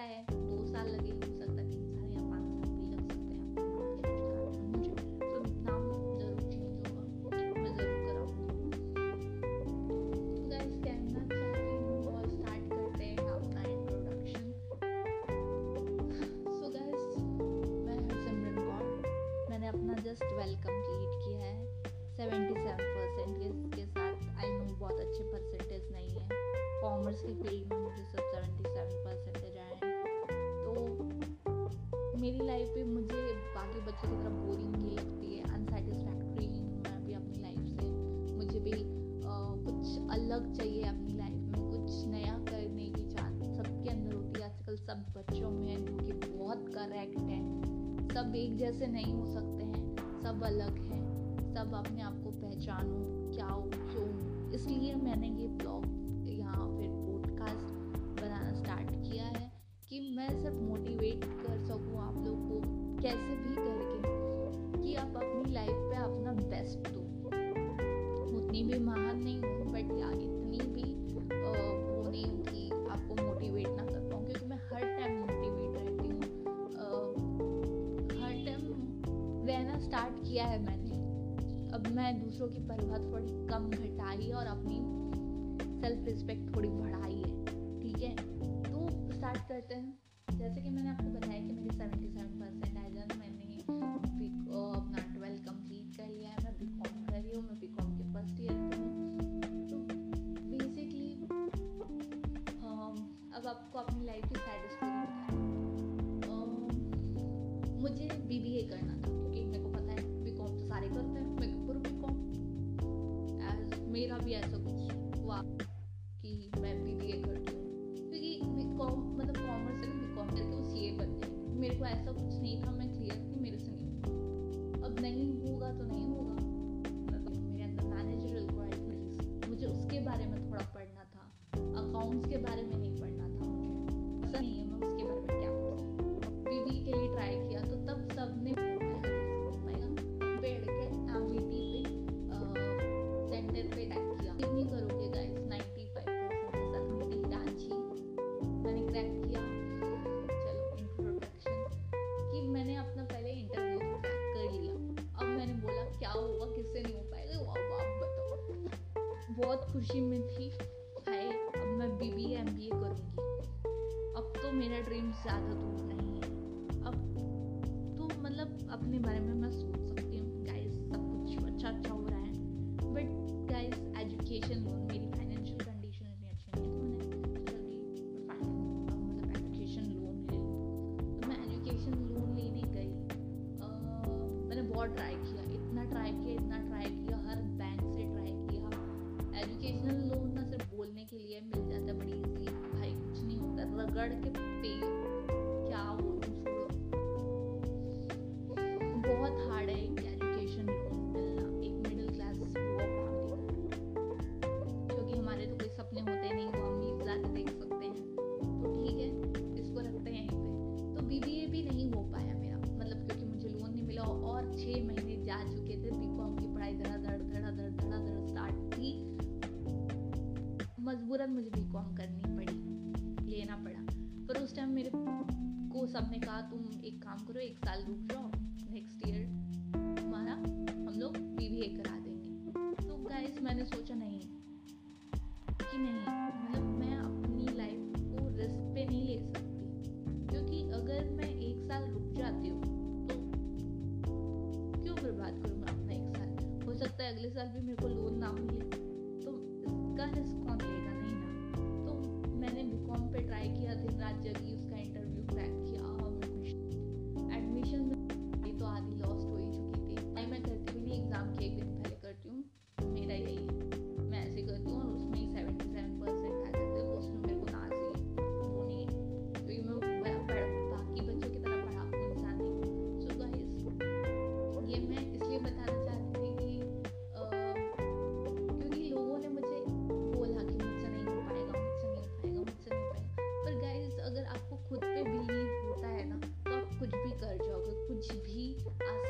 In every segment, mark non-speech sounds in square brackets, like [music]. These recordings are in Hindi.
सकता है दो साल लगे हो सकता अपनी लाइफ में कुछ नया करने की चाहत सबके अंदर होती है। आजकल सब बच्चों में जो कि बहुत करेक्ट है। सब एक जैसे नहीं हो सकते हैं। सब अलग हैं। सब अपने आप को पहचानो क्या हो क्यों इसलिए मैंने ये ब्लॉग यहाँ फिर पॉडकास्ट बनाना स्टार्ट किया है कि मैं सिर्फ़ मोटिवेट कर सकूँ आप लोग को कैसे भी करके कि आप अपनी लाइफ पे अपना बेस्ट दो। उतनी भी माँ मैं दूसरों की परवाह थोड़ी कम घटाई और अपनी सेल्फ रिस्पेक्ट थोड़ी बढ़ाई है, ठीक है? तो स्टार्ट करते हैं। जैसे कि मैंने आपको बताया कि मेरी सेवेंटी सेवन परसेंट खुशी में थी हाय अब मैं B B M B A करूँगी। अब तो मेरा ड्रीम ज़्यादा दूर नहीं है। अब तो मतलब अपने बारे में मैं सोच काम करो, एक साल रुक जाओ नेक्स्ट ईयर तुम्हारा हम लोग बी करा देंगे। तो गाइज़ मैंने सोचा नहीं कि नहीं मतलब मैं अपनी लाइफ को रिस्क पे नहीं ले सकती। क्योंकि अगर मैं एक साल रुक जाती हूँ तो क्यों बर्बाद मैं अपना एक साल? हो सकता है अगले साल भी मेरे को लोन ना मिले। तो इसका रिस्क कौन लेगा? नहीं ना। तो मैंने बी पे ट्राई किया, दिन रात जगी, उसका इंटरव्यू क्रैक किया। visions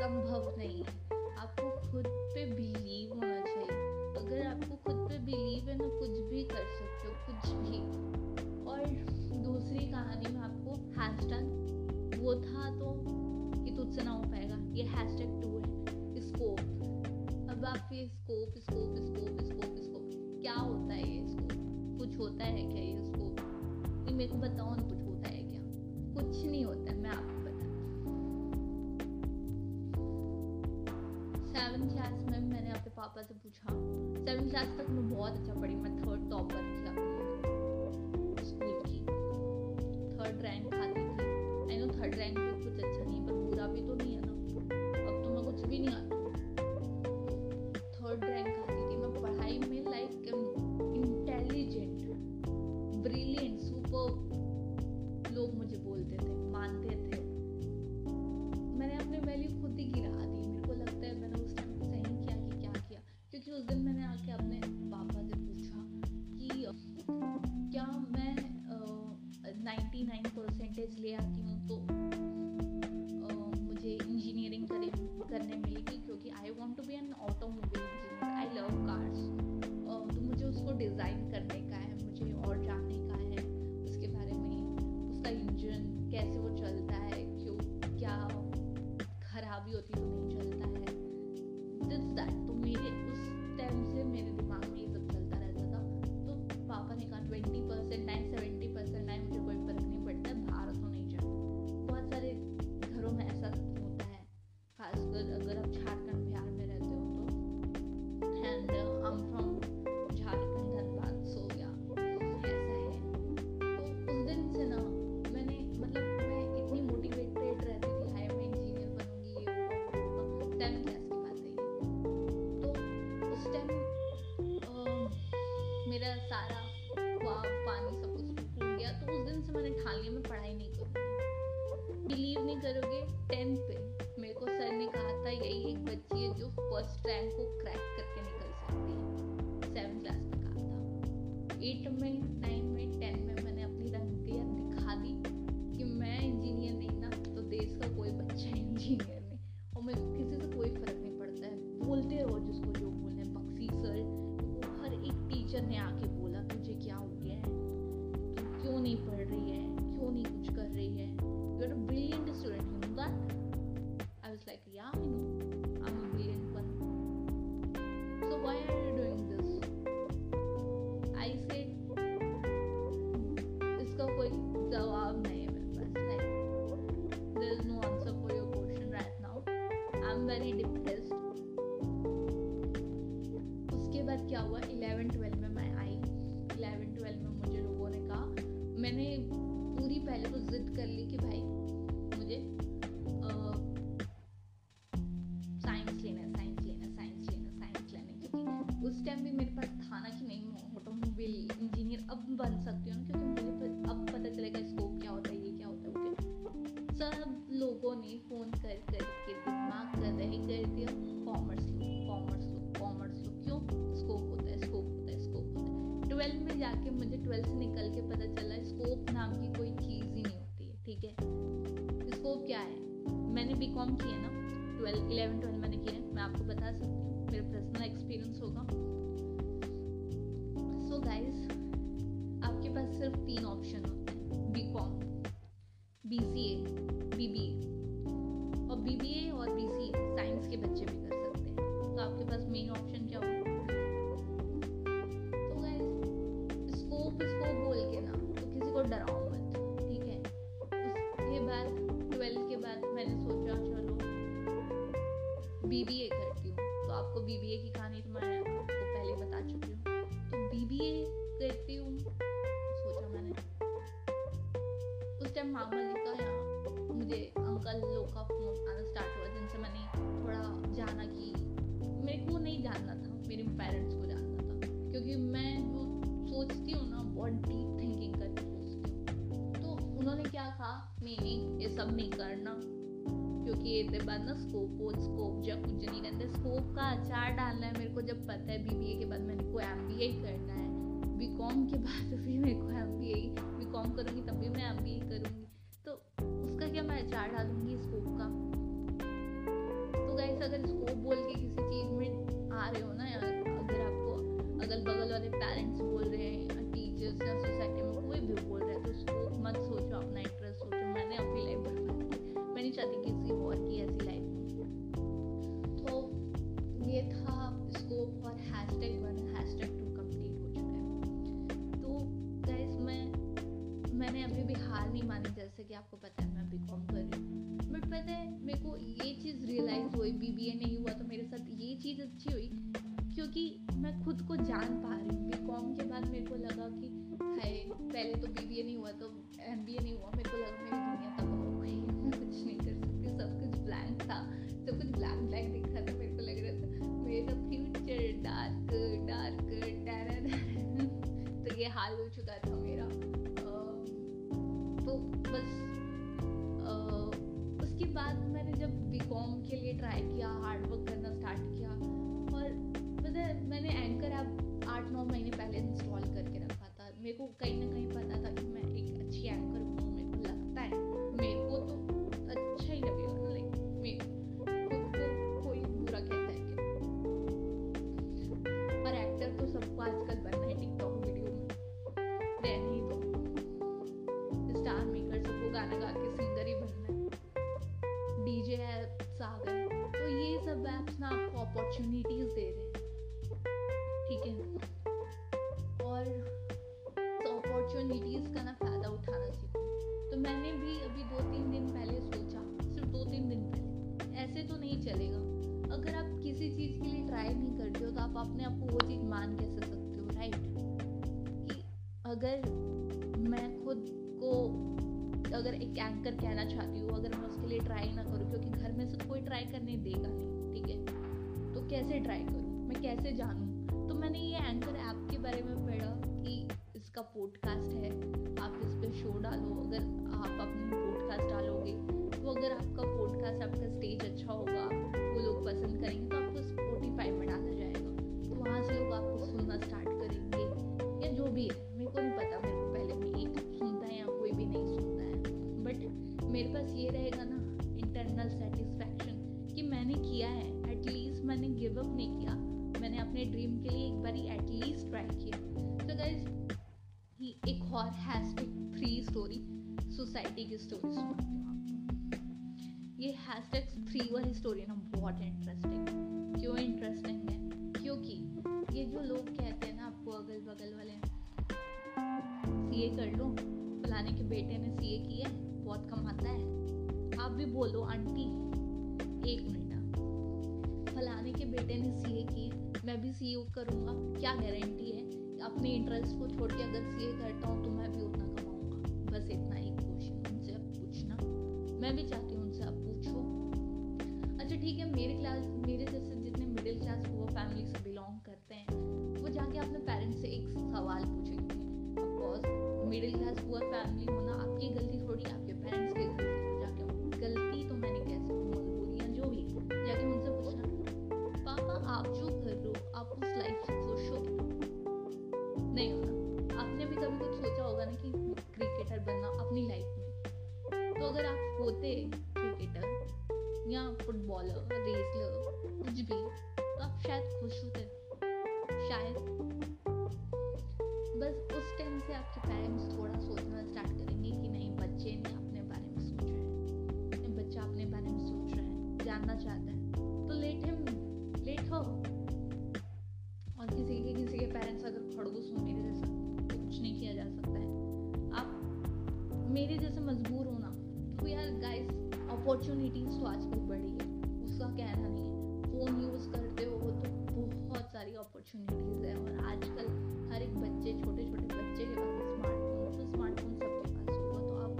संभव नहीं। है क्लास तक मैं बहुत अच्छा पढ़ी डिज़ाइन करने का है, मुझे और जानने का है, उसके बारे में, उसका इंजन कैसे वो चलता है, क्यों, क्या खराबी होती है करोगे? टेंथ पे। मेरे को सर ने कहा था, यही एक बच्ची है जो फ़र्स्ट रैंक को कम किए ना? ट्वेल्व, इलेवन, ट्वेल्व मैंने किए। मैं आपको बता सकती हूँ, मेरा पर्सनल एक्सपीरियंस होगा। सो so गाइज़ आपके पास सिर्फ़ तीन ऑप्शन होते हैं B com B C A B B A और बी बी ए और बी सी ए साइंस के बच्चे भी कर सकते हैं। तो आपके पास मेन ऑप्शन क्या होगा? तो गाइस स्कोप स्कोप बोल के ना तो किसी को डराओ बाद ना स्कोप वो स्कोप जब कुछ नहीं रहता। स्कोप का अचार डालना है मेरे को, जब पता है बीबीए के बाद मेरे को एम बी ए करना है। बी कॉम के बाद [laughs] भी मेरे को M B A B com करूँगी तब भी मैं एम बी ए करूँगी। तो उसका क्या मैं अचार डालूँगी स्कोप का? तो गाइस अगर स्कोप बोल के किसी चीज़ में आ रहे हो ना यार, अगर आपको अगल बगल वाले पेरेंट्स बोल रहे हैं टीचर्स या सोसाइटी में कोई भी बोल रहा है तो स्कोप मत सोचो, अपना इंटरेस्ट सोचो। मैंने अपनी लाइफ बर्बाद मैं नहीं चाहती किसी और की hashtag one hashtag two complete हो चुका है। तो गाइस मैं, मैंने अभी भी हार नहीं मानी, जैसे कि आपको पता है, मैं बी कॉम कर रही हूँ। बट पता है, मेरे को ये चीज़ रियलाइज़ हुई बी बी ए नहीं हुआ तो मेरे साथ ये चीज़ अच्छी हुई, क्योंकि मैं खुद को जान पा रही हूँ। बी कॉम के बाद मेरे को लगा कि है पहले तो बी बी ए नहीं हुआ तो एम बी ए नहीं हुआ। मेरे को लगा, मेरी दुनिया तब हो गई मैं कुछ नहीं कर सकती, सब कुछ ब्लैंक था। सब कुछ ब्लैंक ब्लैंक दिख रहा था, मेरे मेरा फ्यूचर डार्क डार्क टेरर तो ये हाल हो चुका था मेरा। तो बस उसके बाद मैंने जब बी कॉम के लिए ट्राई किया हार्ड वर्क करना स्टार्ट किया, और है, मैंने एंकर ऐप आठ नौ महीने पहले इंस्टॉल करके रखा था। मेरे को कहीं ना कहीं अपने आप को वो चीज़ मान कैसे सकते हो राइट कि अगर मैं खुद को, अगर एक एंकर कहना चाहती हूँ, अगर मैं उसके लिए ट्राई ना करूँ, क्योंकि घर में से कोई ट्राई करने देगा नहीं, ठीक है? तो कैसे ट्राई करूँ? मैं कैसे जानूँ? तो मैंने ये एंकर ऐप के बारे में पढ़ा कि इसका पॉडकास्ट है, आप इस पर शो डालो, अगर आप अपनी पॉडकास्ट डालोगे तो अगर आपका पॉडकास्ट आपका स्टेज अच्छा होगा, वो लोग पसंद करेंगे तो मैंने नहीं किया। मैंने अपने ड्रीम के लिए एक बार एटलीस्ट ट्राई किया। तो गाइज़ एक और हैशटैग थ्री स्टोरी सोसाइटी की स्टोरी ये हैशटैग थ्री वाली स्टोरी ना बहुत इंटरेस्टिंग क्यों इंटरेस्टिंग है? क्योंकि ये जो लोग कहते हैं ना आपको अगल बगल वाले सीए कर लो। फलाने के बेटे ने सीए किया है, बहुत कमाता है। आप भी बोलो, आंटी, एक मिनट। फलाने के बेटे ने सीए किए। मैं भी सीए करूँगा। क्या गारंटी है? अपने इंटरेस्ट को छोड़ के अगर सीए करता हूँ तो मैं भी उतना कमाऊँगा। बस इतना ही क्वेश्चन उनसे अब पूछना। मैं भी चाहती हूँ उनसे आप पूछो। अच्छा ठीक है, मेरे क्लास मेरे जैसे जितने मिडिल क्लास वो फैमिली से बिलोंग करते हैं, वो जाके अपने पेरेंट्स से एक सवाल पूछेंगे। मिडिल क्लास पुअर फैमिली बस उस टाइम से आपके पेरेंट्स थोड़ा सोचना स्टार्ट करेंगे कि नहीं, बच्चे ने अपने बारे में सोच हैं। बच्चा अपने बारे में सोच रहा है, जानना चाहता है। तो लेट हिम लेट हो। और किसी के किसी के पेरेंट्स अगर खड़गूस हो मेरे जैसा तो कुछ नहीं किया जा सकता है। आप मेरे जैसे मजबूर हो ना तो यार गाइस अपॉर्चुनिटीज़ तो आजकल बढ़ी है। उसका कहना नहीं है। फ़ोन यूज़ करते हो तो बहुत सारी अपॉर्चुनिटीज़ है। और आजकल हर एक बच्चे छोटे छोटे बच्चे के पास स्मार्टफ़ोन तो स्मार्टफ़ोन सबके पास होगा तो आप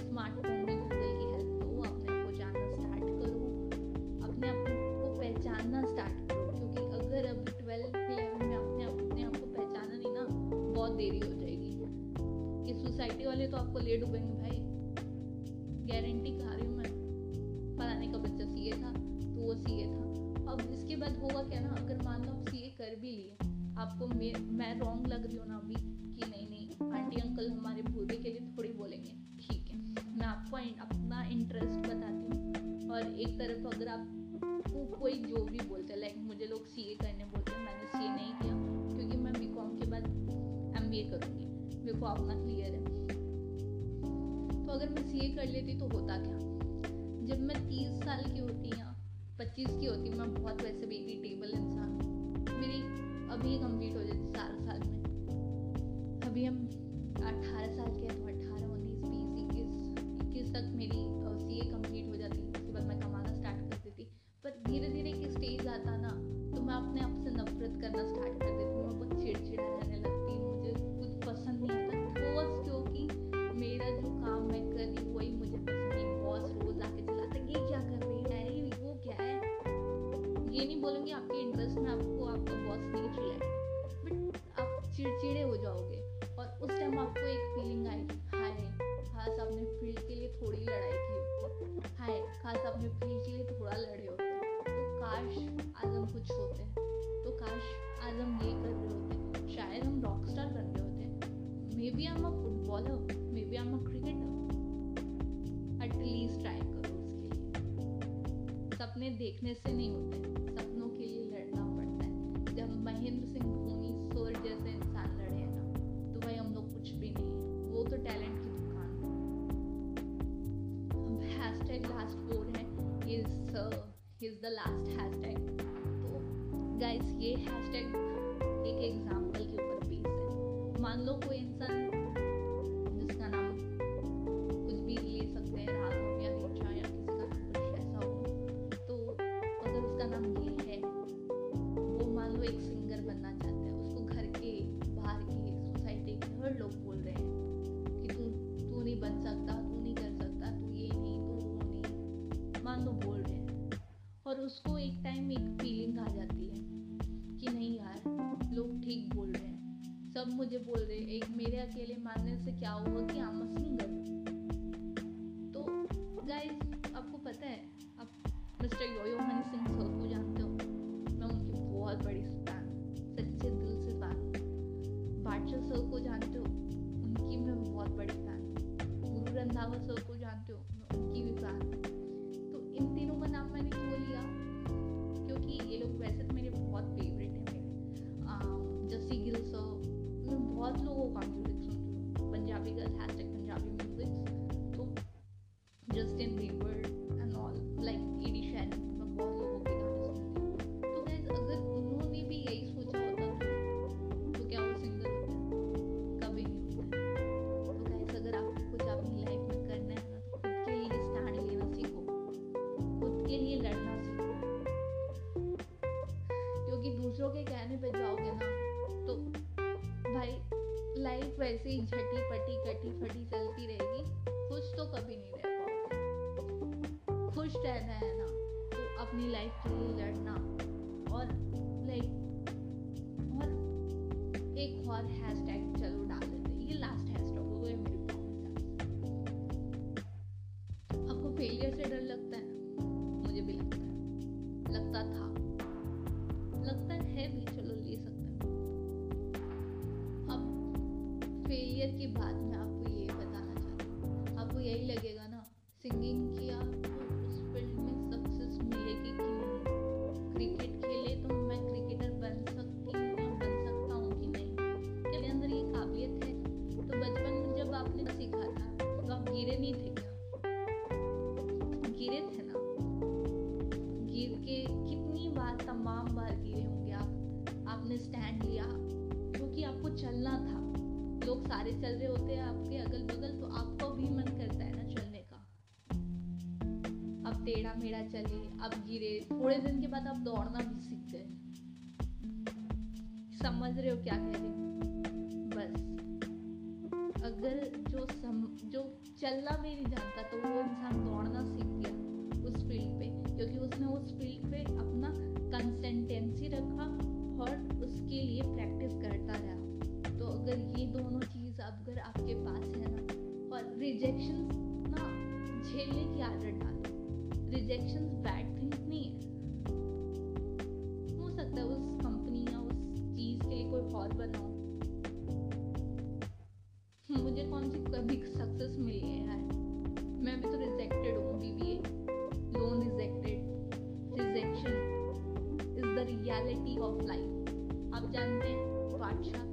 स्मार्टफ़ोन में गूगल की हेल्प लो अपने आप को जानना स्टार्ट करो। अपने आप को पहचानना स्टार्ट करो, क्योंकि अगर अभी ट्वेल्थ इलेवन में आपने अपने आप को पहचाना नहीं ना, बहुत देरी हो जाएगी। ये सोसाइटी वाले तो आपको ले डूबेंगे भाई। गारंटी खा रही हूँ मैं, फलाने का बच्चा सीए था तो वो सीए था। अब इसके बाद होगा क्या ना, अगर मान लो आप सीए कर भी लिए आपको मैं मैं रॉन्ग लग रही हूँ ना अभी कि नहीं नहीं, आंटी अंकल हमारे बूढ़े के लिए थोड़ी बोलेंगे। ठीक है, मैं आपको अपना इंटरेस्ट बताती हूँ। और एक तरफ़ अगर आपको कोई जो भी बोलते हैं लाइक मुझे लोग सीए करने बोलते हैं, मैंने सीए नहीं किया, क्योंकि मैं बी कॉम के बाद एम बी ए करूँगी। मेरे को अपना क्लियर है। तो अगर मैं सीए कर लेती तो होता क्या? जब मैं तीस साल की होती या पच्चीस की होती, मैं बहुत वैसे भी इरिटेबल इंसान हूँ। अभी कंप्लीट हो जाती सारा साल में। अभी हम अट्ठारह साल के हैं तो उन्नीस, बीस, इक्कीस इक्कीस तक मेरी footballer maybe I am a cricketer at least try करो उसके लिए। सपने देखने से नहीं होते। सपनों के लिए लड़ना पड़ता है। जब महेंद्र सिंह धोनी सूर्य जैसे इंसान लड़े ना तो भाई हम लोग कुछ भी नहीं है। वो तो टैलेंट की दुकान हैश टैग लास्ट फोर है। Is is the last hashtag तो गाइस ये हैश टैग एक एग्ज़ाम्पल के ऊपर बेस है। मान लो कोई इंसान salah suku ऐसे ही झटी पटी, कटी फटी चलती रहेगी। खुश तो कभी नहीं रह पाओगे। खुश रहना है ना। तो अपनी लाइफ के लिए बाद मैं आपको ये बताना चाहती हूँ। आपको यही लगेगा ना सिंगिंग समझ रहे हो क्या कह रही बस। अगर जो सम, जो चलना भी नहीं जानता तो वो इंसान दौड़ना सीख गया उस फ़ील्ड पे, क्योंकि उसने उस फ़ील्ड पे अपना कंसिस्टेंसी रखा और उसके लिए प्रैक्टिस करता रहा। तो अगर ये दोनों चीज़ अगर आपके पास है ना, और रिजेक्शन ना झेलने की आदत डालो। रिजेक्शन बैड थिंग नहीं है। रियलिटी ऑफ़ लाइफ आप जानते हैं बादशाह